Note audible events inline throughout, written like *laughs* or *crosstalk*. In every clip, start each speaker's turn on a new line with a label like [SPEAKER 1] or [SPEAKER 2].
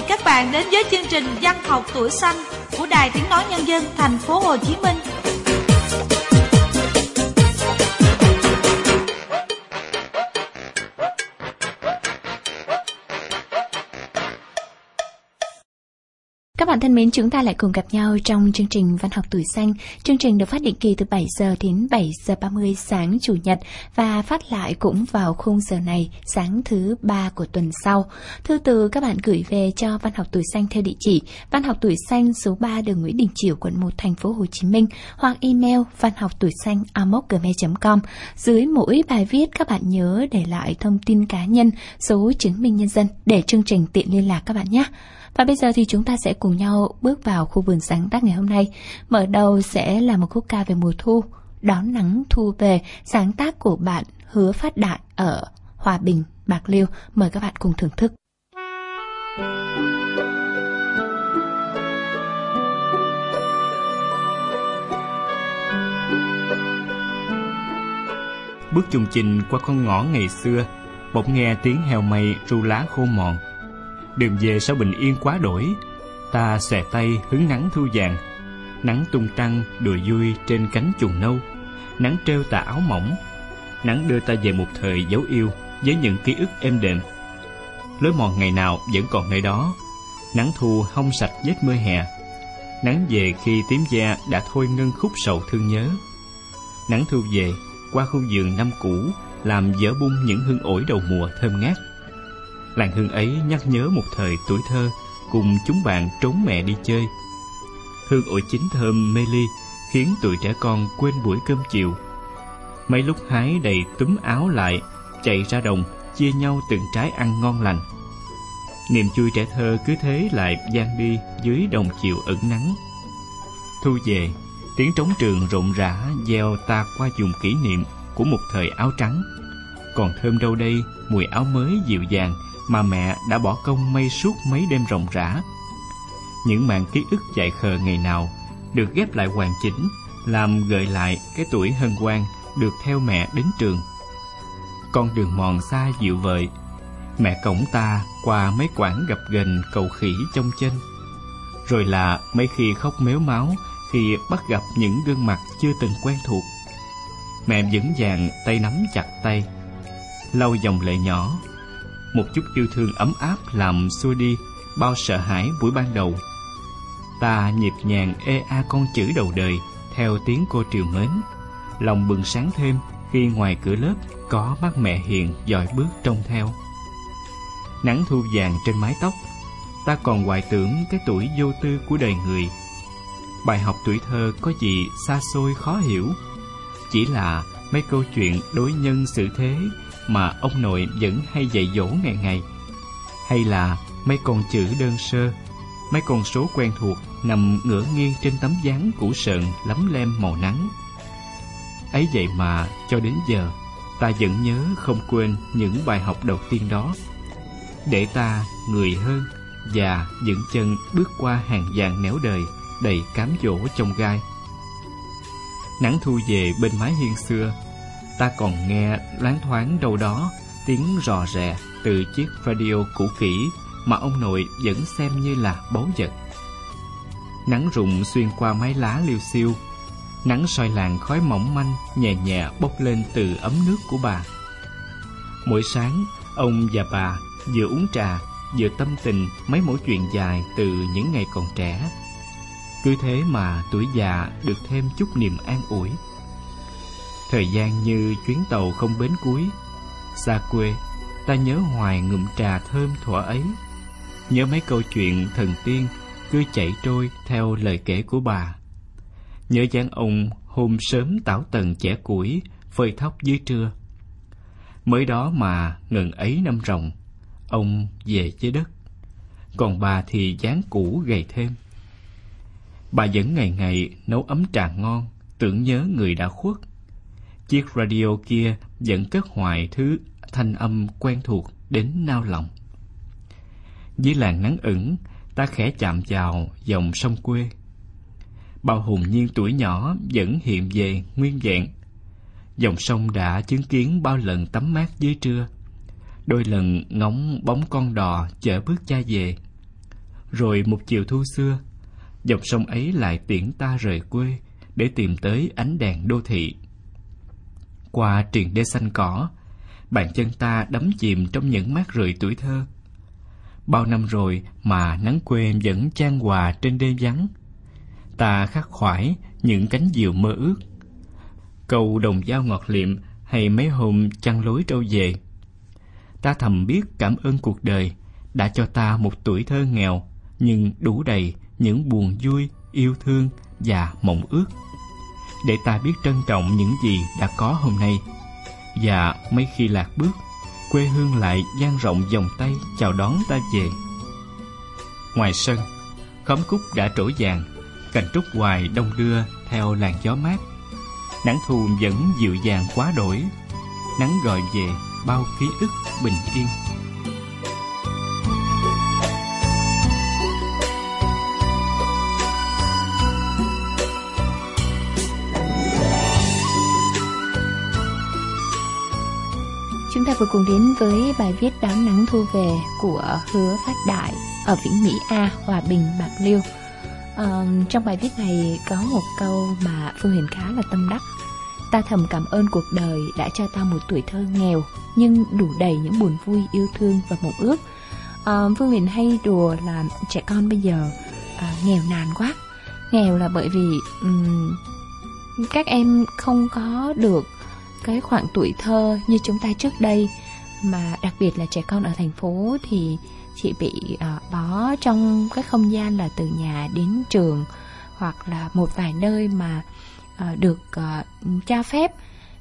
[SPEAKER 1] mời các bạn đến với chương trình Văn học tuổi xanh của Đài Tiếng Nói Nhân dân thành phố Hồ Chí Minh.
[SPEAKER 2] Bạn thân mến, chúng ta lại cùng gặp nhau trong chương trình Văn học tuổi xanh. Chương trình được phát định kỳ từ 7 giờ đến 7 giờ 30 sáng Chủ nhật và phát lại cũng vào khung giờ này sáng thứ ba của tuần sau. Thư từ các bạn gửi về cho Văn học tuổi xanh theo địa chỉ Văn học tuổi xanh số 3 đường Nguyễn Đình Chiểu, quận 1, thành phố Hồ Chí Minh hoặc email văn học tuổi xanh gmail.com. Dưới mỗi bài viết các bạn nhớ để lại thông tin cá nhân, số chứng minh nhân dân để chương trình tiện liên lạc các bạn nhé. Và bây giờ thì chúng ta sẽ cùng nhau bước vào khu vườn sáng tác ngày hôm nay. Mở đầu sẽ là một khúc ca về mùa thu, đón nắng thu về, sáng tác của bạn Hứa Phát Đại ở Hòa Bình, Bạc Liêu. Mời các bạn cùng thưởng thức.
[SPEAKER 3] Bước chung trình qua con ngõ ngày xưa, bỗng nghe tiếng heo mây ru lá khô mòn Đường về sao bình yên quá đổi? Ta xòe tay hứng nắng thu vàng. Nắng tung trăng đùa vui trên cánh chuồng nâu. Nắng treo tà áo mỏng. Nắng đưa ta về một thời dấu yêu Với những ký ức êm đềm. Lối mòn ngày nào vẫn còn nơi đó. Nắng thu hong sạch vết mưa hè. Nắng về khi tím da đã thôi ngân khúc sầu thương nhớ. Nắng thu về qua khu vườn năm cũ, Làm dở bung những hương ổi đầu mùa thơm ngát làng hương ấy nhắc nhớ một thời tuổi thơ cùng chúng bạn trốn mẹ đi chơi. Hương ổi chín thơm mê ly khiến tụi trẻ con quên buổi cơm chiều. Mấy lúc hái đầy túm áo lại, chạy ra đồng, chia nhau từng trái ăn ngon lành. Niềm vui trẻ thơ cứ thế lại gian đi dưới đồng chiều ẩn nắng. Thu về, tiếng trống trường rộn rã gieo ta qua dùng kỷ niệm của một thời áo trắng. Còn thơm đâu đây, mùi áo mới dịu dàng mà mẹ đã bỏ công mây suốt mấy đêm rộng rã. Những màn ký ức dại khờ ngày nào được ghép lại hoàn chỉnh, làm gợi lại cái tuổi hân hoan được theo mẹ đến trường. Con đường mòn xa dịu vợi, mẹ cổng ta qua mấy quãng gập ghềnh cầu khỉ trong chân. Rồi là mấy khi khóc méo máu khi bắt gặp những gương mặt chưa từng quen thuộc. Mẹ vững vàng tay nắm chặt tay, lau dòng lệ nhỏ một chút yêu thương ấm áp làm xua đi bao sợ hãi buổi ban đầu. Ta nhịp nhàng ê a con chữ đầu đời theo tiếng cô triều mến, lòng bừng sáng thêm khi ngoài cửa lớp có bác mẹ hiền dõi bước trông theo. Nắng thu vàng trên mái tóc, ta còn hoài tưởng cái tuổi vô tư của đời người. Bài học tuổi thơ có gì xa xôi khó hiểu, chỉ là mấy câu chuyện đối nhân xử thế mà ông nội vẫn hay dạy dỗ ngày ngày. Hay là mấy con chữ đơn sơ, mấy con số quen thuộc nằm ngửa nghiêng trên tấm dáng củ sợn lấm lem màu nắng. Ấy vậy mà cho đến giờ, ta vẫn nhớ không quên những bài học đầu tiên đó. Để ta người hơn và dựng chân bước qua hàng vàng néo đời đầy cám dỗ trong gai. Nắng thu về bên mái hiên xưa ta còn nghe loáng thoáng đâu đó tiếng rò rè từ chiếc radio cũ kỹ mà ông nội vẫn xem như là báu vật. Nắng rụng xuyên qua mái lá liêu xiêu, nắng soi làn khói mỏng manh nhẹ nhẹ bốc lên từ ấm nước của bà. Mỗi sáng, ông và bà vừa uống trà, vừa tâm tình mấy mối chuyện dài từ những ngày còn trẻ. Cứ thế mà tuổi già được thêm chút niềm an ủi. Thời gian như chuyến tàu không bến cuối. Xa quê, Ta nhớ hoài ngụm trà thơm thuở ấy. Nhớ mấy câu chuyện thần tiên Cứ chảy trôi theo lời kể của bà. Nhớ dáng ông hôm sớm tảo tần trẻ củi, Phơi thóc dưới trưa. Mới đó mà ngần ấy năm rồng Ông về với đất. Còn bà thì dáng cũ gầy thêm. Bà vẫn ngày ngày nấu ấm trà ngon, Tưởng nhớ người đã khuất. Chiếc radio kia vẫn cất hoài thứ thanh âm quen thuộc đến nao lòng. Dưới làn nắng ửng, ta khẽ chạm vào dòng sông quê. Bao hồn nhiên tuổi nhỏ vẫn hiện về nguyên vẹn. Dòng sông đã chứng kiến bao lần tắm mát dưới trưa, đôi lần ngóng bóng con đò chở bước cha về. Rồi một chiều thu xưa, dòng sông ấy lại tiễn ta rời quê để tìm tới ánh đèn đô thị. Qua triền đê xanh cỏ, bàn chân ta đắm chìm trong những mát rượi tuổi thơ. Bao năm rồi mà nắng quê vẫn chan hòa trên đêm vắng. Ta khắc khoải những cánh diều mơ ước. Câu đồng dao ngọt liệm hay mấy hôm chăn lối trâu về. Ta thầm biết cảm ơn cuộc đời đã cho ta một tuổi thơ nghèo nhưng đủ đầy những buồn vui, yêu thương và mộng ước. Để ta biết trân trọng những gì đã có hôm nay. Và mấy khi lạc bước, quê hương lại dang rộng vòng tay chào đón ta về. Ngoài sân, khóm cúc đã trổ vàng, cành trúc hoài đông đưa theo làn gió mát. Nắng thu vẫn dịu dàng quá đổi, nắng gọi về bao ký ức bình yên.
[SPEAKER 2] Vừa cùng đến với bài viết Đón nắng thu về của Hứa Phát Đại ở Vĩnh Mỹ A, Hòa Bình, Bạc Liêu. À, trong bài viết này có một câu mà Phương Huyền khá là tâm đắc. Ta thầm cảm ơn cuộc đời đã cho ta một tuổi thơ nghèo nhưng đủ đầy những buồn vui, yêu thương và mộng ước. À, Phương Huyền hay đùa là trẻ con bây giờ à, nghèo nàn quá. Nghèo là bởi vì um, các em không có được cái khoảng tuổi thơ như chúng ta trước đây mà đặc biệt là trẻ con ở thành phố thì chị bị uh, bó trong cái không gian là từ nhà đến trường hoặc là một vài nơi mà uh, được uh, cho phép.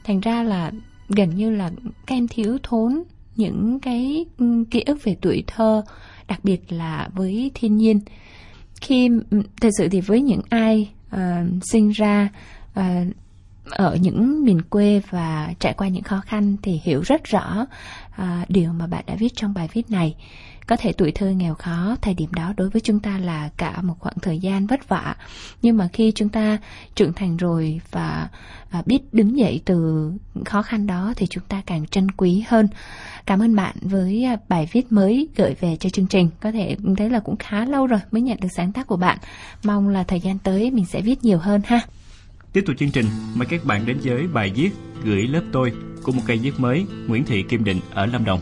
[SPEAKER 2] Thành ra là gần như là các em thiếu thốn những cái ký ức về tuổi thơ đặc biệt là với thiên nhiên. Khi thật sự thì với những ai uh, sinh ra uh, ở những miền quê và trải qua những khó khăn thì hiểu rất rõ à, điều mà bạn đã viết trong bài viết này. Có thể tuổi thơ nghèo khó, thời điểm đó đối với chúng ta là cả một khoảng thời gian vất vả. Nhưng mà khi chúng ta trưởng thành rồi và à, biết đứng dậy từ khó khăn đó thì chúng ta càng trân quý hơn. Cảm ơn bạn với à, bài viết mới gửi về cho chương trình. Có thể thấy là cũng khá lâu rồi mới nhận được sáng tác của bạn. Mong là thời gian tới mình sẽ viết nhiều hơn ha.
[SPEAKER 3] Tiếp tục chương trình, mời các bạn đến với bài viết Gửi lớp tôi của một cây viết mới Nguyễn Thị Kim Định ở Lâm Đồng.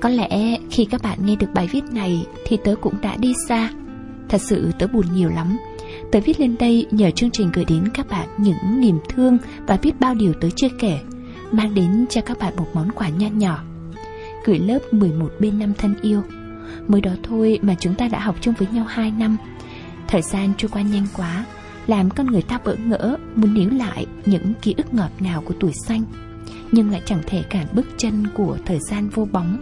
[SPEAKER 2] Có lẽ khi các bạn nghe được bài viết này thì tớ cũng đã đi xa. Thật sự tớ buồn nhiều lắm. Tớ viết lên đây nhờ chương trình gửi đến các bạn những niềm thương và biết bao điều tớ chưa kể, mang đến cho các bạn một món quà nho nhỏ gửi lớp 11 bên năm thân yêu. Mới đó thôi mà chúng ta đã học chung với nhau 2 năm. Thời gian trôi qua nhanh quá, làm con người ta bỡ ngỡ muốn níu lại những ký ức ngọt ngào của tuổi xanh, nhưng lại chẳng thể cản bước chân của thời gian vô bóng.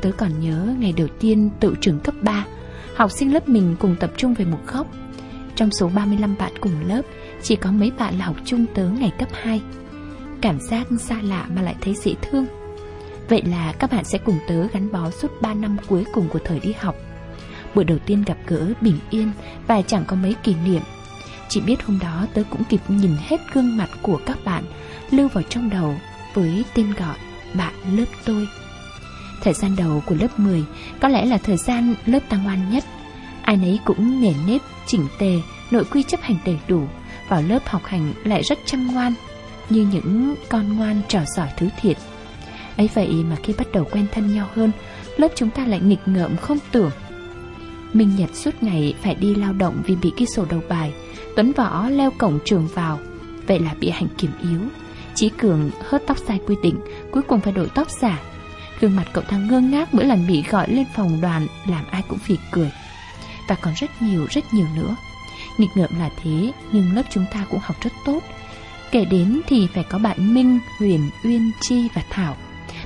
[SPEAKER 2] Tớ còn nhớ ngày đầu tiên tự trường cấp 3, học sinh lớp mình cùng tập trung về một góc. Trong số 35 bạn cùng lớp, chỉ có mấy bạn là học chung tớ ngày cấp 2. Cảm giác xa lạ mà lại thấy dễ thương. Vậy là các bạn sẽ cùng tớ gắn bó suốt 3 năm cuối cùng của thời đi học. Buổi đầu tiên gặp gỡ bình yên và chẳng có mấy kỷ niệm. Chỉ biết hôm đó tớ cũng kịp nhìn hết gương mặt của các bạn Lưu vào trong đầu với tên gọi bạn lớp tôi. Thời gian đầu của lớp 10 có lẽ là thời gian lớp tăng ngoan nhất. Ai nấy cũng nề nếp, chỉnh tề, nội quy chấp hành đầy đủ Vào lớp học hành lại rất chăm ngoan Như những con ngoan trò giỏi thứ thiệt ấy vậy mà khi bắt đầu quen thân nhau hơn Lớp chúng ta lại nghịch ngợm không tưởng. Minh Nhật suốt ngày phải đi lao động vì bị ghi sổ đầu bài Tuấn Võ leo cổng trường vào. Vậy là bị hành kiểm yếu. Chí Cường hớt tóc sai quy định Cuối cùng phải đổi tóc giả. Gương mặt cậu ta ngơ ngác mỗi lần bị gọi lên phòng đoàn Làm ai cũng phì cười. Và còn rất nhiều rất nhiều nữa. Nghịch ngợm là thế Nhưng lớp chúng ta cũng học rất tốt. Kể đến thì phải có bạn Minh, Huyền, Uyên, Chi và Thảo.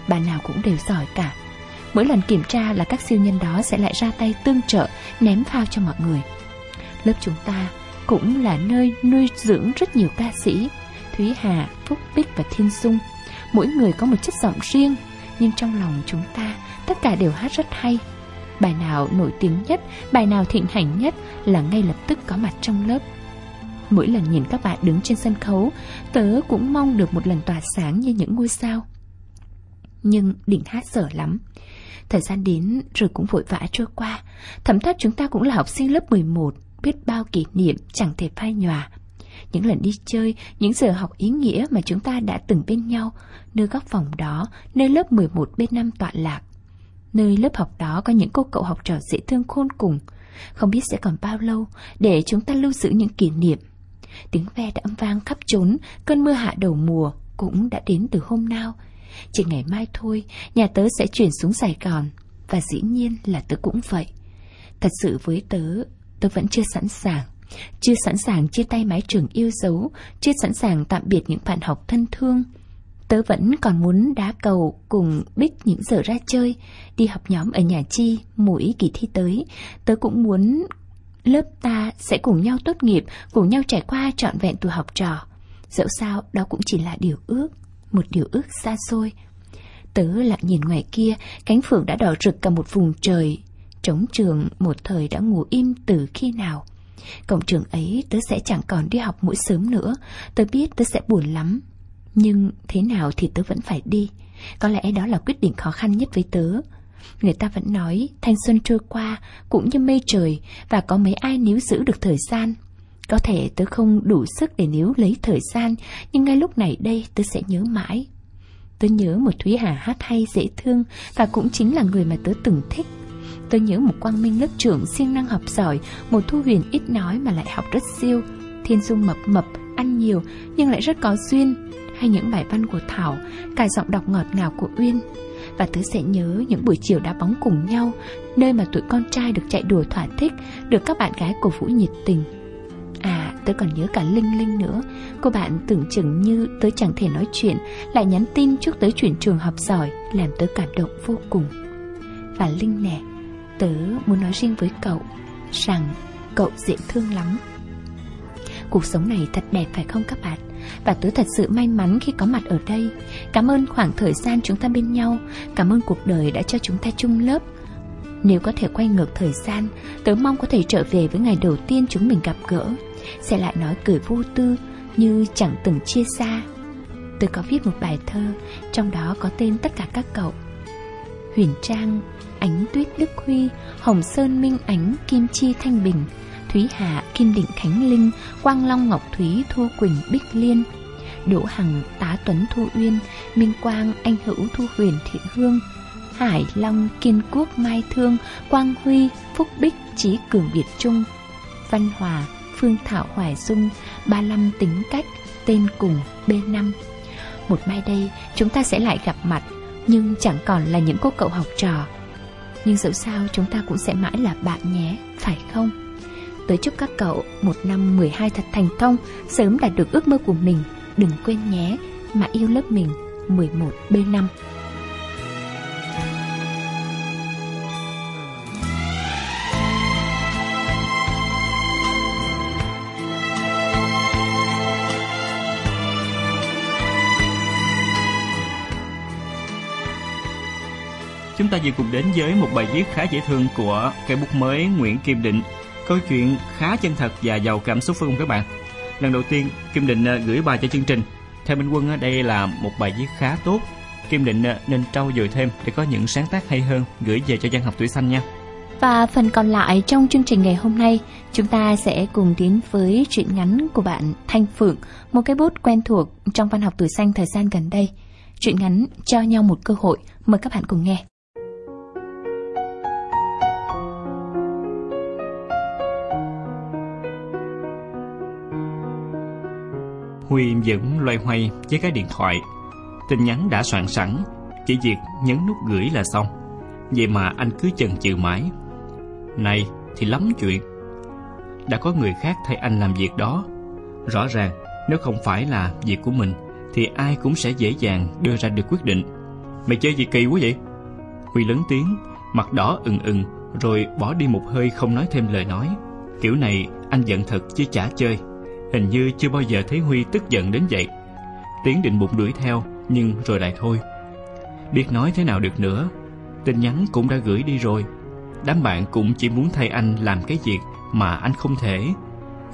[SPEAKER 2] Bà nào cũng đều giỏi cả. Mỗi lần kiểm tra là các siêu nhân đó sẽ lại ra tay tương trợ Ném phao cho mọi người. Lớp chúng ta cũng là nơi nuôi dưỡng rất nhiều ca sĩ Thúy Hà, Phúc Bích và Thiên Dung Mỗi người có một chất giọng riêng Nhưng trong lòng chúng ta Tất cả đều hát rất hay. Bài nào nổi tiếng nhất Bài nào thịnh hành nhất Là ngay lập tức có mặt trong lớp. Mỗi lần nhìn các bạn đứng trên sân khấu, tớ cũng mong được một lần tỏa sáng như những ngôi sao. Nhưng đỉnh hát dở lắm. Thời gian đến rồi cũng vội vã trôi qua. Thẩm thất chúng ta cũng là học sinh lớp 11, biết bao kỷ niệm chẳng thể phai nhòa. Những lần đi chơi, những giờ học ý nghĩa mà chúng ta đã từng bên nhau, nơi góc phòng đó, nơi lớp 11 bên năm tọa lạc. Nơi lớp học đó có những cô cậu học trò dễ thương khôn cùng. Không biết sẽ còn bao lâu để chúng ta lưu giữ những kỷ niệm. Tiếng ve đã âm vang khắp trốn, cơn mưa hạ đầu mùa cũng đã đến từ hôm nào. Chỉ ngày mai thôi, nhà tớ sẽ chuyển xuống Sài Gòn, và dĩ nhiên là tớ cũng vậy. Thật sự với tớ, tớ vẫn chưa sẵn sàng. Chưa sẵn sàng chia tay mái trường yêu dấu, chưa sẵn sàng tạm biệt những bạn học thân thương. Tớ vẫn còn muốn đá cầu cùng Bích những giờ ra chơi, đi học nhóm ở nhà Chi mỗi kỳ thi tới. Tớ cũng muốn lớp ta sẽ cùng nhau tốt nghiệp, cùng nhau trải qua trọn vẹn tuổi học trò. Dẫu sao đó cũng chỉ là điều ước, một điều ước xa xôi. Tớ lặng nhìn ngoài kia, cánh phượng đã đỏ rực cả một vùng trời. Trống trường một thời đã ngủ im từ khi nào. Cổng trường ấy tớ sẽ chẳng còn đi học mỗi sớm nữa, tớ biết tớ sẽ buồn lắm. Nhưng thế nào thì tớ vẫn phải đi. Có lẽ đó là quyết định khó khăn nhất với tớ. Người ta vẫn nói thanh xuân trôi qua cũng như mây trời và có mấy ai níu giữ được thời gian. Có thể tớ không đủ sức để níu lấy thời gian, nhưng ngay lúc này đây tớ sẽ nhớ mãi. Tớ nhớ một Thúy Hà hát hay dễ thương và cũng chính là người mà tớ từng thích. Tớ nhớ một quang minh lớp trưởng siêng năng học giỏi, một thu huyền ít nói mà lại học rất siêu, thiên dung mập mập, ăn nhiều nhưng lại rất có duyên, hay những bài văn của Thảo, cả giọng đọc ngọt ngào của Uyên. Và tớ sẽ nhớ những buổi chiều đá bóng cùng nhau, nơi mà tụi con trai được chạy đùa thỏa thích, được các bạn gái cổ vũ nhiệt tình. À, tớ còn nhớ cả Linh Linh nữa. Cô bạn tưởng chừng như tớ chẳng thể nói chuyện Lại nhắn tin chúc tớ chuyển trường học giỏi Làm tớ cảm động vô cùng. Và Linh nè Tớ muốn nói riêng với cậu Rằng cậu dễ thương lắm. Cuộc sống này thật đẹp phải không các bạn? Và tớ thật sự may mắn khi có mặt ở đây. Cảm ơn khoảng thời gian chúng ta bên nhau. Cảm ơn cuộc đời đã cho chúng ta chung lớp. Nếu có thể quay ngược thời gian Tớ mong có thể trở về với ngày đầu tiên chúng mình gặp gỡ. Sẽ lại nói cười vô tư Như chẳng từng chia xa. Tôi có viết một bài thơ Trong đó có tên tất cả các cậu. Huyền Trang Ánh Tuyết Đức Huy Hồng Sơn Minh Ánh Kim Chi Thanh Bình Thúy Hạ, Kim Định Khánh Linh, Quang Long Ngọc Thúy, Thu Quỳnh Bích Liên, Đỗ Hằng, Tá Tuấn Thu Uyên, Minh Quang, Anh Hữu Thu Huyền Thiện Hương, Hải Long, Kiên Quốc Mai Thương, Quang Huy, Phúc Bích, Trí Cường Việt Trung, Văn Hòa, Phương Thảo Hoài Dung, Ba Lâm Tính Cách, tên cùng B5. Một mai đây, chúng ta sẽ lại gặp mặt, nhưng chẳng còn là những cô cậu học trò. Nhưng dẫu sao chúng ta cũng sẽ mãi là bạn nhé, phải không? Tới chúc các cậu một năm 12 thật thành công, sớm đạt được ước mơ của mình. Đừng quên nhé, mà yêu lớp mình 11B5.
[SPEAKER 3] Ta vừa cùng đến với một bài viết khá dễ thương của cây bút mới Nguyễn Kim Định Câu chuyện khá chân thật và giàu cảm xúc phải không các bạn? Lần đầu tiên, Kim Định ờ, gửi bài cho chương trình. Theo Minh Quân, ờ, đây là một bài viết khá tốt. Kim Định ờ, nên trau dồi thêm để có những sáng tác hay hơn gửi về cho văn học tuổi xanh nha.
[SPEAKER 2] Và phần còn lại trong chương trình ngày hôm nay, chúng ta sẽ cùng đến với truyện ngắn của bạn Thanh Phượng, một cái bút quen thuộc trong văn học tuổi xanh thời gian gần đây. Truyện ngắn cho nhau một cơ hội, mời các bạn cùng nghe.
[SPEAKER 3] Huy vẫn loay hoay với cái điện thoại. Tin nhắn đã soạn sẵn, chỉ việc nhấn nút gửi là xong. Vậy mà anh cứ chần chừ mãi. Này thì lắm chuyện. Đã có người khác thay anh làm việc đó. Rõ ràng, nếu không phải là việc của mình, thì ai cũng sẽ dễ dàng đưa ra được quyết định. Mày chơi gì kỳ quá vậy? Huy lớn tiếng, mặt đỏ ừng ừng, rồi bỏ đi một hơi không nói thêm lời nói. Kiểu này anh giận thật chứ chả chơi. Hình như chưa bao giờ thấy Huy tức giận đến vậy Tiến định bụng đuổi theo Nhưng rồi lại thôi Biết nói thế nào được nữa Tin nhắn cũng đã gửi đi rồi Đám bạn cũng chỉ muốn thay anh làm cái việc Mà anh không thể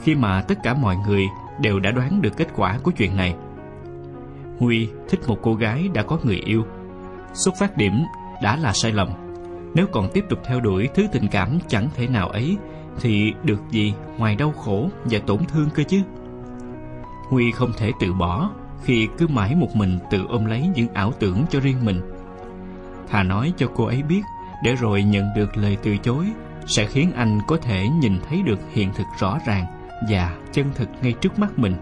[SPEAKER 3] khi mà tất cả mọi người đều đã đoán được kết quả của chuyện này. Huy thích một cô gái đã có người yêu. Xuất phát điểm đã là sai lầm. Nếu còn tiếp tục theo đuổi thứ tình cảm chẳng thể nào ấy, thì được gì ngoài đau khổ và tổn thương cơ chứ? Huy không thể tự bỏ khi cứ mãi một mình tự ôm lấy những ảo tưởng cho riêng mình. Thà nói cho cô ấy biết để rồi nhận được lời từ chối sẽ khiến anh có thể nhìn thấy được hiện thực rõ ràng và chân thực ngay trước mắt mình.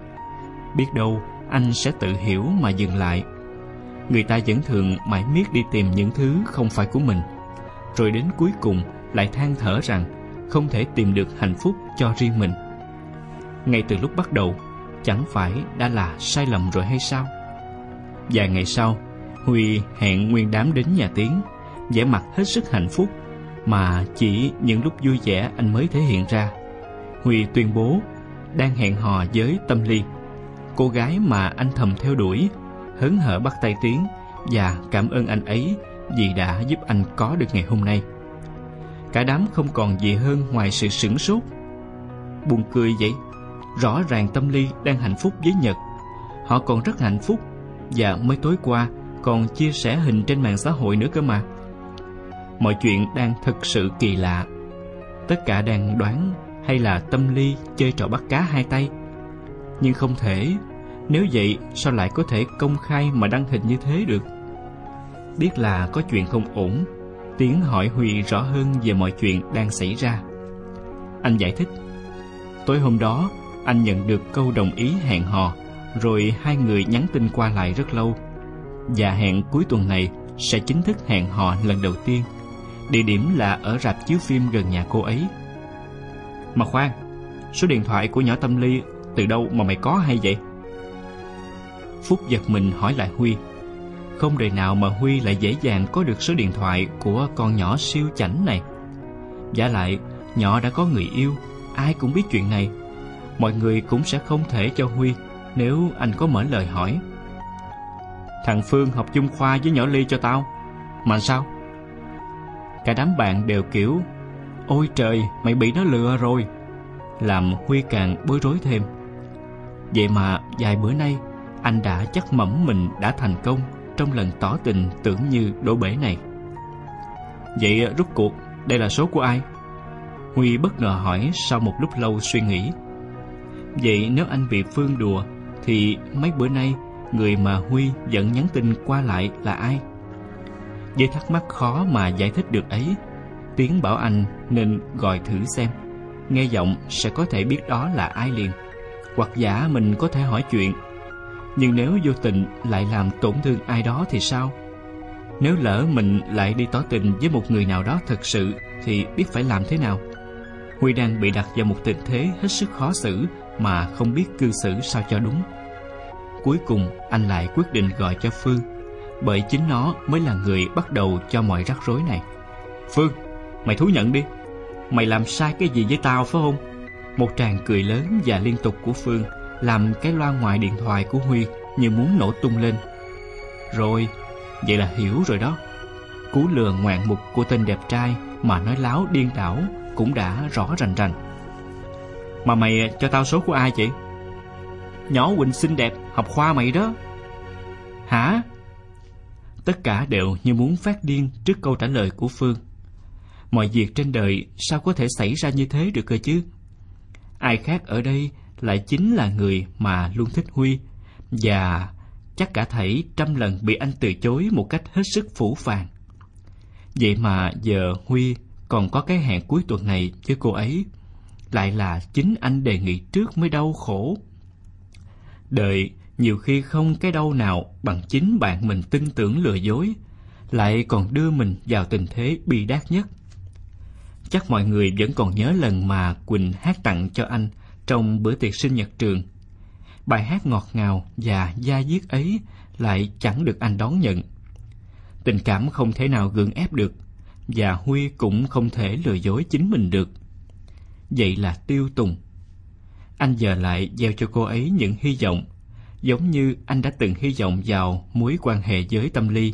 [SPEAKER 3] Biết đâu anh sẽ tự hiểu mà dừng lại. Người ta vẫn thường mãi miết đi tìm những thứ không phải của mình, rồi đến cuối cùng lại than thở rằng không thể tìm được hạnh phúc cho riêng mình. Ngay từ lúc bắt đầu, chẳng phải đã là sai lầm rồi hay sao? Vài ngày sau, Huy hẹn nguyên đám đến nhà Tiến, vẻ mặt hết sức hạnh phúc, mà chỉ những lúc vui vẻ anh mới thể hiện ra. Huy tuyên bố đang hẹn hò với Tâm Ly, cô gái mà anh thầm theo đuổi, hớn hở bắt tay Tiến và cảm ơn anh ấy vì đã giúp anh có được ngày hôm nay. Cả đám không còn gì hơn ngoài sự sửng sốt. Buồn cười vậy, rõ ràng Tâm Ly đang hạnh phúc với Nhật. Họ còn rất hạnh phúc và mới tối qua còn chia sẻ hình trên mạng xã hội nữa cơ mà. Mọi chuyện đang thật sự kỳ lạ. Tất cả đang đoán hay là Tâm Ly chơi trò bắt cá hai tay. Nhưng không thể, nếu vậy sao lại có thể công khai mà đăng hình như thế được? Biết là có chuyện không ổn, tiếng hỏi Huy rõ hơn về mọi chuyện đang xảy ra. Anh giải thích, tối hôm đó anh nhận được câu đồng ý hẹn hò, rồi hai người nhắn tin qua lại rất lâu. Và hẹn cuối tuần này sẽ chính thức hẹn hò lần đầu tiên. Địa điểm là ở rạp chiếu phim gần nhà cô ấy. Mà khoan, số điện thoại của nhỏ Tâm Ly từ đâu mà mày có hay vậy? Phúc giật mình hỏi lại Huy. Không đời nào mà Huy lại dễ dàng có được số điện thoại của con nhỏ siêu chảnh này. Giả lại, nhỏ đã có người yêu, ai cũng biết chuyện này. Mọi người cũng sẽ không thể cho Huy nếu anh có mở lời hỏi. Thằng Phương học chung khoa với nhỏ Ly cho tao. Mà sao? Cả đám bạn đều kiểu Ôi trời, mày bị nó lừa rồi Làm Huy càng bối rối thêm Vậy mà vài bữa nay Anh đã chắc mẩm mình đã thành công trong lần tỏ tình tưởng như đổ bể này. Vậy à, rút cuộc, Đây là số của ai? Huy bất ngờ hỏi sau một lúc lâu suy nghĩ. Vậy nếu anh bị Phương đùa, Thì mấy bữa nay Người mà Huy vẫn nhắn tin qua lại là ai? Với thắc mắc khó mà giải thích được ấy, Tiến bảo anh nên gọi thử xem. Nghe giọng sẽ có thể biết đó là ai liền. Hoặc giả mình có thể hỏi chuyện. Nhưng nếu vô tình lại làm tổn thương ai đó thì sao? Nếu lỡ mình lại đi tỏ tình với một người nào đó thật sự Thì biết phải làm thế nào? Huy đang bị đặt vào một tình thế hết sức khó xử Mà không biết cư xử sao cho đúng Cuối cùng anh lại quyết định gọi cho Phương bởi chính nó mới là người bắt đầu cho mọi rắc rối này. Phương, mày thú nhận đi. Mày làm sai cái gì với tao phải không? Một tràng cười lớn và liên tục của Phương làm cái loa ngoài điện thoại của Huy như muốn nổ tung lên. Rồi, vậy là hiểu rồi đó. Cú lừa ngoạn mục của tên đẹp trai mà nói láo điên đảo cũng đã rõ rành rành. Mà mày cho tao số của ai chị? Nhỏ Quỳnh xinh đẹp, học khoa mày đó. Hả? Tất cả đều như muốn phát điên trước câu trả lời của Phương. Mọi việc trên đời sao có thể xảy ra như thế được cơ chứ? Ai khác ở đây lại chính là người mà luôn thích Huy và chắc cả thảy trăm lần bị anh từ chối một cách hết sức phủ phàng. Vậy mà giờ Huy còn có cái hẹn cuối tuần này với cô ấy, lại là chính anh đề nghị trước mới đau khổ. đợi nhiều khi không cái đau nào bằng chính bạn mình tin tưởng lừa dối, lại còn đưa mình vào tình thế bi đát nhất. Chắc mọi người vẫn còn nhớ lần mà Quỳnh hát tặng cho anh trong bữa tiệc sinh nhật trường. Bài hát ngọt ngào và da diết ấy lại chẳng được anh đón nhận. Tình cảm không thể nào gượng ép được, và Huy cũng không thể lừa dối chính mình được. Vậy là tiêu tùng. Anh giờ lại gieo cho cô ấy những hy vọng giống như anh đã từng hy vọng vào mối quan hệ với tâm ly.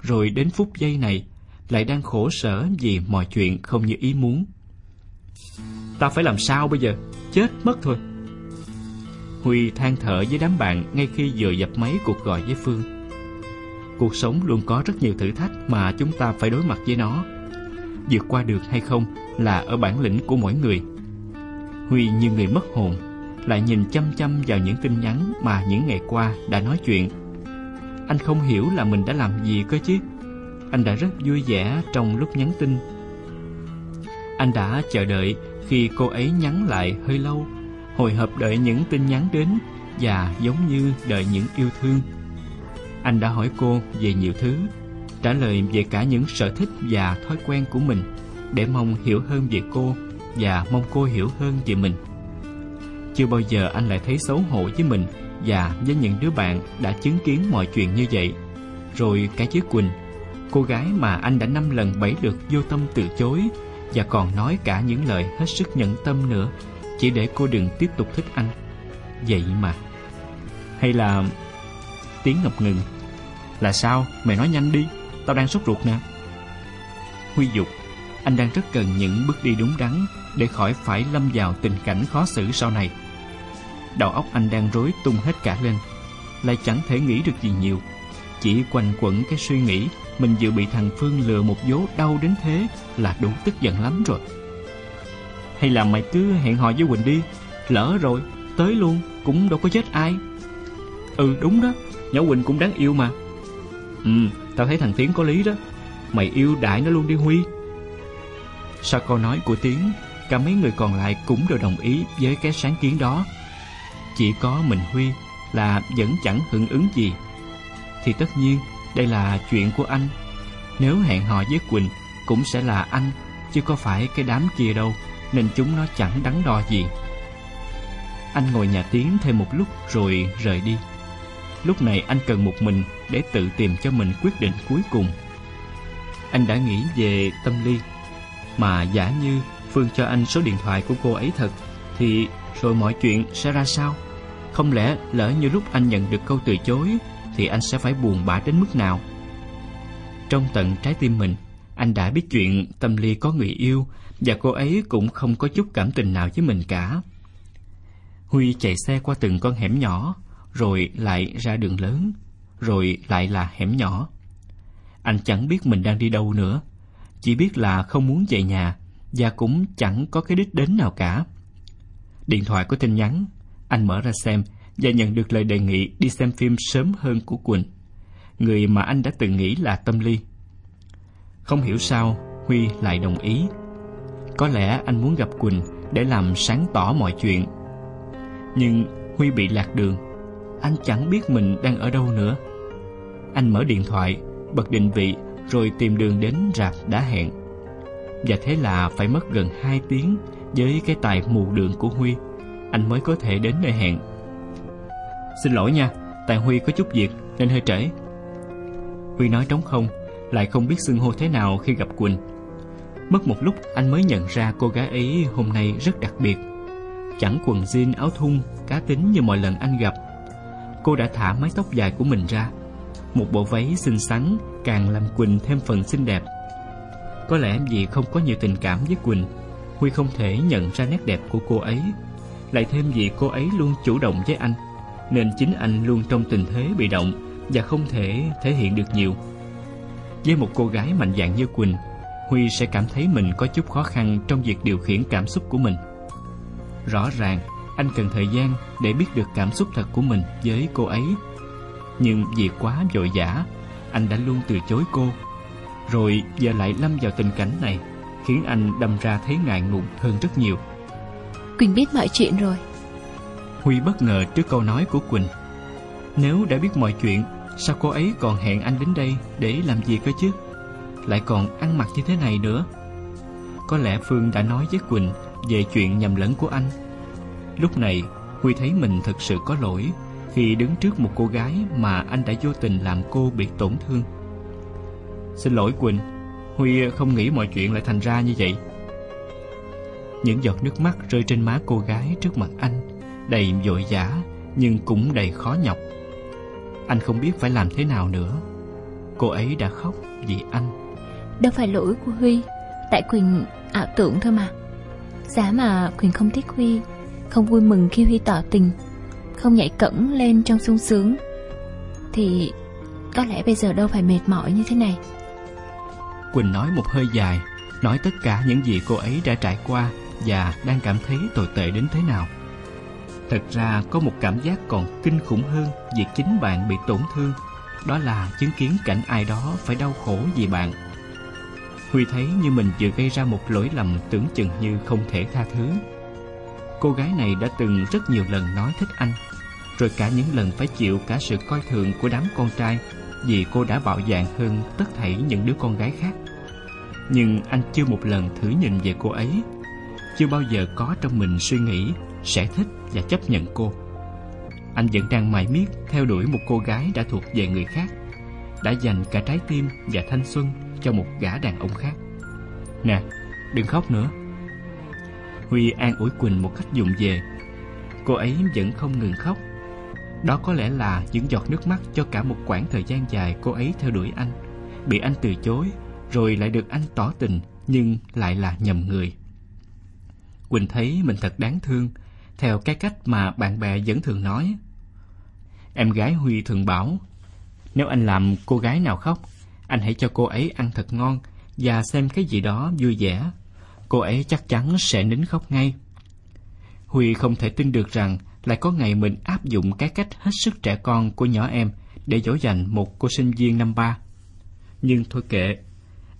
[SPEAKER 3] Rồi đến phút giây này, lại đang khổ sở vì mọi chuyện không như ý muốn. Ta phải làm sao bây giờ? Chết mất thôi. Huy than thở với đám bạn ngay khi vừa dập máy cuộc gọi với Phương. Cuộc sống luôn có rất nhiều thử thách mà chúng ta phải đối mặt với nó. Vượt qua được hay không là ở bản lĩnh của mỗi người. Huy như người mất hồn, lại nhìn chăm chăm vào những tin nhắn mà những ngày qua đã nói chuyện. Anh không hiểu là mình đã làm gì cơ chứ. Anh đã rất vui vẻ trong lúc nhắn tin. Anh đã chờ đợi khi cô ấy nhắn lại hơi lâu, hồi hộp đợi những tin nhắn đến và giống như đợi những yêu thương. Anh đã hỏi cô về nhiều thứ, trả lời về cả những sở thích và thói quen của mình để mong hiểu hơn về cô và mong cô hiểu hơn về mình. Chưa bao giờ anh lại thấy xấu hổ với mình và với những đứa bạn đã chứng kiến mọi chuyện như vậy. Rồi cái chiếc Quỳnh, cô gái mà anh đã năm lần bảy lượt vô tâm từ chối và còn nói cả những lời hết sức nhẫn tâm nữa, chỉ để cô đừng tiếp tục thích anh. Vậy mà. Hay là... Tiếng ngập ngừng. Là sao? Mày nói nhanh đi. Tao đang sốt ruột nè. Huy dục. Anh đang rất cần những bước đi đúng đắn để khỏi phải lâm vào tình cảnh khó xử sau này. Đầu óc anh đang rối tung hết cả lên. Lại chẳng thể nghĩ được gì nhiều. Chỉ quanh quẩn cái suy nghĩ mình vừa bị thằng Phương lừa một vố đau đến thế là đủ tức giận lắm rồi. Hay là mày cứ hẹn hò với Quỳnh đi, lỡ rồi, tới luôn, cũng đâu có chết ai. Ừ đúng đó, nhỏ Quỳnh cũng đáng yêu mà. Ừ, tao thấy thằng Tiến có lý đó, mày yêu đại nó luôn đi Huy. Sau câu nói của Tiến, cả mấy người còn lại cũng đều đồng ý với cái sáng kiến đó. Chỉ có mình Huy là vẫn chẳng hưởng ứng gì. Thì tất nhiên, đây là chuyện của anh. Nếu hẹn hò với Quỳnh, cũng sẽ là anh, chứ có phải cái đám kia đâu, nên chúng nó chẳng đắn đo gì. Anh ngồi nhà tiếng thêm một lúc rồi rời đi. Lúc này anh cần một mình để tự tìm cho mình quyết định cuối cùng. Anh đã nghĩ về tâm ly, mà giả như Phương cho anh số điện thoại của cô ấy thật, thì rồi mọi chuyện sẽ ra sao? Không lẽ lỡ như lúc anh nhận được câu từ chối thì anh sẽ phải buồn bã đến mức nào? Trong tận trái tim mình, anh đã biết chuyện Tâm Ly có người yêu và cô ấy cũng không có chút cảm tình nào với mình cả. Huy chạy xe qua từng con hẻm nhỏ, rồi lại ra đường lớn, rồi lại là hẻm nhỏ. Anh chẳng biết mình đang đi đâu nữa, chỉ biết là không muốn về nhà và cũng chẳng có cái đích đến nào cả. Điện thoại có tin nhắn, anh mở ra xem và nhận được lời đề nghị đi xem phim sớm hơn của Quỳnh, người mà anh đã từng nghĩ là tâm ly. Không hiểu sao, Huy lại đồng ý. Có lẽ anh muốn gặp Quỳnh để làm sáng tỏ mọi chuyện. Nhưng Huy bị lạc đường. Anh chẳng biết mình đang ở đâu nữa. Anh mở điện thoại, bật định vị rồi tìm đường đến rạp đã hẹn. Và thế là phải mất gần 2 tiếng với cái tài mù đường của Huy, anh mới có thể đến nơi hẹn. Xin lỗi nha, tại Huy có chút việc nên hơi trễ. Huy nói trống không, lại không biết xưng hô thế nào khi gặp Quỳnh. Mất một lúc anh mới nhận ra cô gái ấy hôm nay rất đặc biệt. Chẳng quần jean áo thun, cá tính như mọi lần anh gặp. Cô đã thả mái tóc dài của mình ra. Một bộ váy xinh xắn càng làm Quỳnh thêm phần xinh đẹp. Có lẽ vì không có nhiều tình cảm với Quỳnh, Huy không thể nhận ra nét đẹp của cô ấy. Lại thêm vì cô ấy luôn chủ động với anh, nên chính anh luôn trong tình thế bị động và không thể thể hiện được nhiều. Với một cô gái mạnh dạn như Quỳnh, Huy sẽ cảm thấy mình có chút khó khăn trong việc điều khiển cảm xúc của mình. Rõ ràng, anh cần thời gian để biết được cảm xúc thật của mình với cô ấy. Nhưng vì quá vội vã, anh đã luôn từ chối cô. Rồi giờ lại lâm vào tình cảnh này, khiến anh đâm ra thấy ngại ngùng hơn rất nhiều.
[SPEAKER 2] Quỳnh biết mọi chuyện rồi.
[SPEAKER 3] Huy bất ngờ trước câu nói của Quỳnh. Nếu đã biết mọi chuyện, sao cô ấy còn hẹn anh đến đây để làm gì cơ chứ? Lại còn ăn mặc như thế này nữa. Có lẽ Phương đã nói với Quỳnh về chuyện nhầm lẫn của anh. Lúc này, Huy thấy mình thực sự có lỗi khi đứng trước một cô gái mà anh đã vô tình làm cô bị tổn thương. Xin lỗi Quỳnh, Huy không nghĩ mọi chuyện lại thành ra như vậy. Những giọt nước mắt rơi trên má cô gái trước mặt anh, đầy vội vã nhưng cũng đầy khó nhọc. Anh không biết phải làm thế nào nữa. Cô ấy đã khóc vì anh.
[SPEAKER 2] Đâu phải lỗi của Huy, tại Quỳnh ảo tưởng thôi mà. Giá mà Quỳnh không thích Huy, không vui mừng khi Huy tỏ tình, không nhảy cẫng lên trong sung sướng, thì có lẽ bây giờ đâu phải mệt mỏi như thế này.
[SPEAKER 3] Quỳnh nói một hơi dài, nói tất cả những gì cô ấy đã trải qua và đang cảm thấy tồi tệ đến thế nào. Thật ra có một cảm giác còn kinh khủng hơn việc chính bạn bị tổn thương, đó là chứng kiến cảnh ai đó phải đau khổ vì bạn. Huy thấy như mình vừa gây ra một lỗi lầm tưởng chừng như không thể tha thứ. Cô gái này đã từng rất nhiều lần nói thích anh, rồi cả những lần phải chịu cả sự coi thường của đám con trai vì cô đã bạo dạn hơn tất thảy những đứa con gái khác. Nhưng anh chưa một lần thử nhìn về cô ấy, chưa bao giờ có trong mình suy nghĩ sẽ thích và chấp nhận cô. Anh vẫn đang mải miết theo đuổi một cô gái đã thuộc về người khác, đã dành cả trái tim và thanh xuân cho một gã đàn ông khác. Nè, đừng khóc nữa. Huy an ủi Quỳnh một cách dùng về. Cô ấy vẫn không ngừng khóc. Đó có lẽ là những giọt nước mắt cho cả một quãng thời gian dài cô ấy theo đuổi anh, bị anh từ chối, rồi lại được anh tỏ tình nhưng lại là nhầm người. Quỳnh thấy mình thật đáng thương, theo cái cách mà bạn bè vẫn thường nói. Em gái Huy thường bảo, nếu anh làm cô gái nào khóc, anh hãy cho cô ấy ăn thật ngon và xem cái gì đó vui vẻ. Cô ấy chắc chắn sẽ nín khóc ngay. Huy không thể tin được rằng lại có ngày mình áp dụng cái cách hết sức trẻ con của nhỏ em để dỗ dành một cô sinh viên năm ba. Nhưng thôi kệ,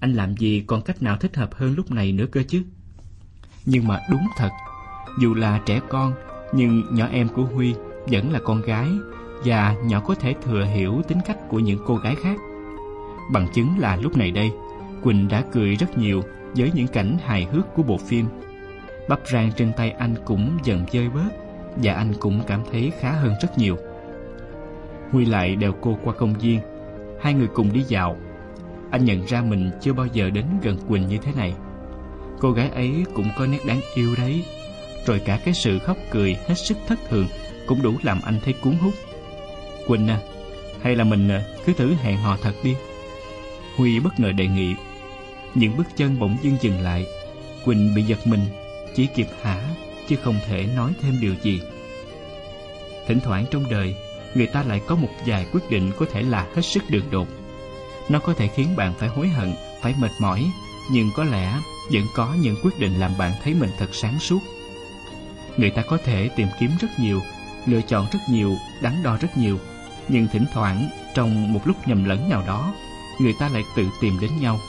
[SPEAKER 3] anh làm gì còn cách nào thích hợp hơn lúc này nữa cơ chứ? Nhưng mà đúng thật, dù là trẻ con, nhưng nhỏ em của Huy vẫn là con gái và nhỏ có thể thừa hiểu tính cách của những cô gái khác. Bằng chứng là lúc này đây, Quỳnh đã cười rất nhiều với những cảnh hài hước của bộ phim. Bắp rang trên tay anh cũng dần dơi bớt và anh cũng cảm thấy khá hơn rất nhiều. Huy lại đèo cô qua công viên, hai người cùng đi dạo. Anh nhận ra mình chưa bao giờ đến gần Quỳnh như thế này. Cô gái ấy cũng có nét đáng yêu đấy, rồi cả cái sự khóc cười hết sức thất thường cũng đủ làm anh thấy cuốn hút. Quỳnh à, hay là mình à, cứ thử hẹn hò thật đi. Huy bất ngờ đề nghị. Những bước chân bỗng dưng dừng lại. Quỳnh bị giật mình, chỉ kịp hả, chứ không thể nói thêm điều gì. Thỉnh thoảng trong đời, người ta lại có một vài quyết định có thể là hết sức đường đột. Nó có thể khiến bạn phải hối hận, phải mệt mỏi, nhưng có lẽ vẫn có những quyết định làm bạn thấy mình thật sáng suốt. Người ta có thể tìm kiếm rất nhiều, lựa chọn rất nhiều, đắn đo rất nhiều, nhưng thỉnh thoảng trong một lúc nhầm lẫn nào đó, người ta lại tự tìm đến nhau.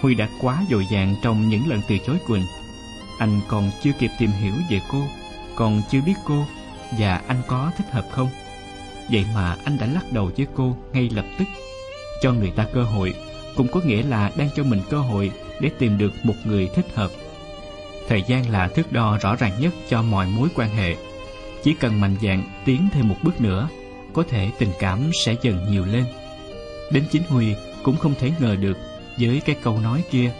[SPEAKER 3] Huy đã quá dội dàng trong những lần từ chối Quỳnh. Anh còn chưa kịp tìm hiểu về cô, còn chưa biết cô và anh có thích hợp không. Vậy mà anh đã lắc đầu với cô ngay lập tức. Cho người ta cơ hội cũng có nghĩa là đang cho mình cơ hội để tìm được một người thích hợp. Thời gian là thước đo rõ ràng nhất cho mọi mối quan hệ. Chỉ cần mạnh dạn tiến thêm một bước nữa, có thể tình cảm sẽ dần nhiều lên. Đến chính Huy cũng không thể ngờ được với cái câu nói kia.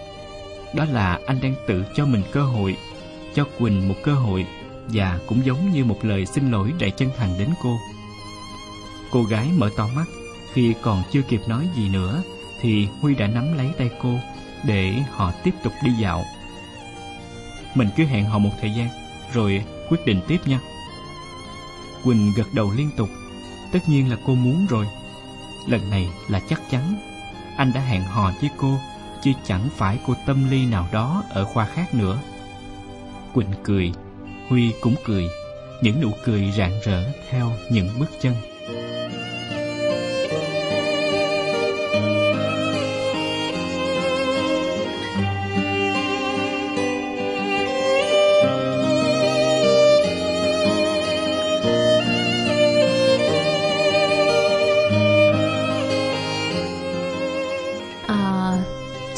[SPEAKER 3] Đó là anh đang tự cho mình cơ hội, cho Quỳnh một cơ hội và cũng giống như một lời xin lỗi đầy chân thành đến cô. Cô gái mở to mắt khi còn chưa kịp nói gì nữa thì Huy đã nắm lấy tay cô để họ tiếp tục đi dạo. Mình cứ hẹn họ một thời gian rồi quyết định tiếp nha. Quỳnh gật đầu liên tục. Tất nhiên là cô muốn rồi. Lần này là chắc chắn. Anh đã hẹn hò với cô, chứ chẳng phải cô tâm ly nào đó ở khoa khác nữa. Quỳnh cười, Huy cũng cười, những nụ cười rạng rỡ theo những bước chân.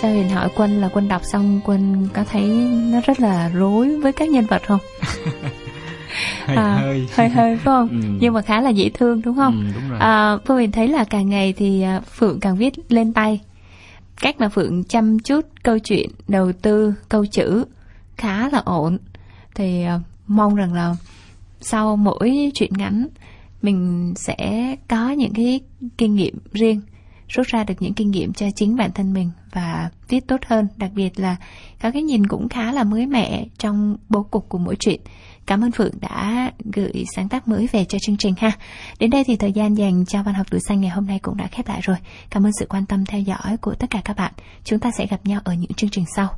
[SPEAKER 2] Cho Huyền hỏi Quân là Quân đọc xong Quân có thấy nó rất là rối với các nhân vật không? *laughs*
[SPEAKER 3] hơi
[SPEAKER 2] à,
[SPEAKER 3] hơi
[SPEAKER 2] hơi hơi phải không? *laughs*
[SPEAKER 3] Ừ.
[SPEAKER 2] Nhưng mà khá là dễ thương đúng không?
[SPEAKER 3] Ừ, đúng rồi.
[SPEAKER 2] À, Phương Huyền thấy là càng ngày thì à, Phượng càng viết lên tay. Cách mà Phượng chăm chút câu chuyện, đầu tư, câu chữ khá là ổn. Thì à, mong rằng là sau mỗi chuyện ngắn mình sẽ có những cái kinh nghiệm riêng rút ra được những kinh nghiệm cho chính bản thân mình và viết tốt hơn. Đặc biệt là có cái nhìn cũng khá là mới mẻ trong bố cục của mỗi chuyện. Cảm ơn phượng đã gửi sáng tác mới về cho chương trình ha. Đến đây thì thời gian dành cho văn học tuổi xanh ngày hôm nay cũng đã khép lại rồi. Cảm ơn sự quan tâm theo dõi của tất cả các bạn. Chúng ta sẽ gặp nhau ở những chương trình sau.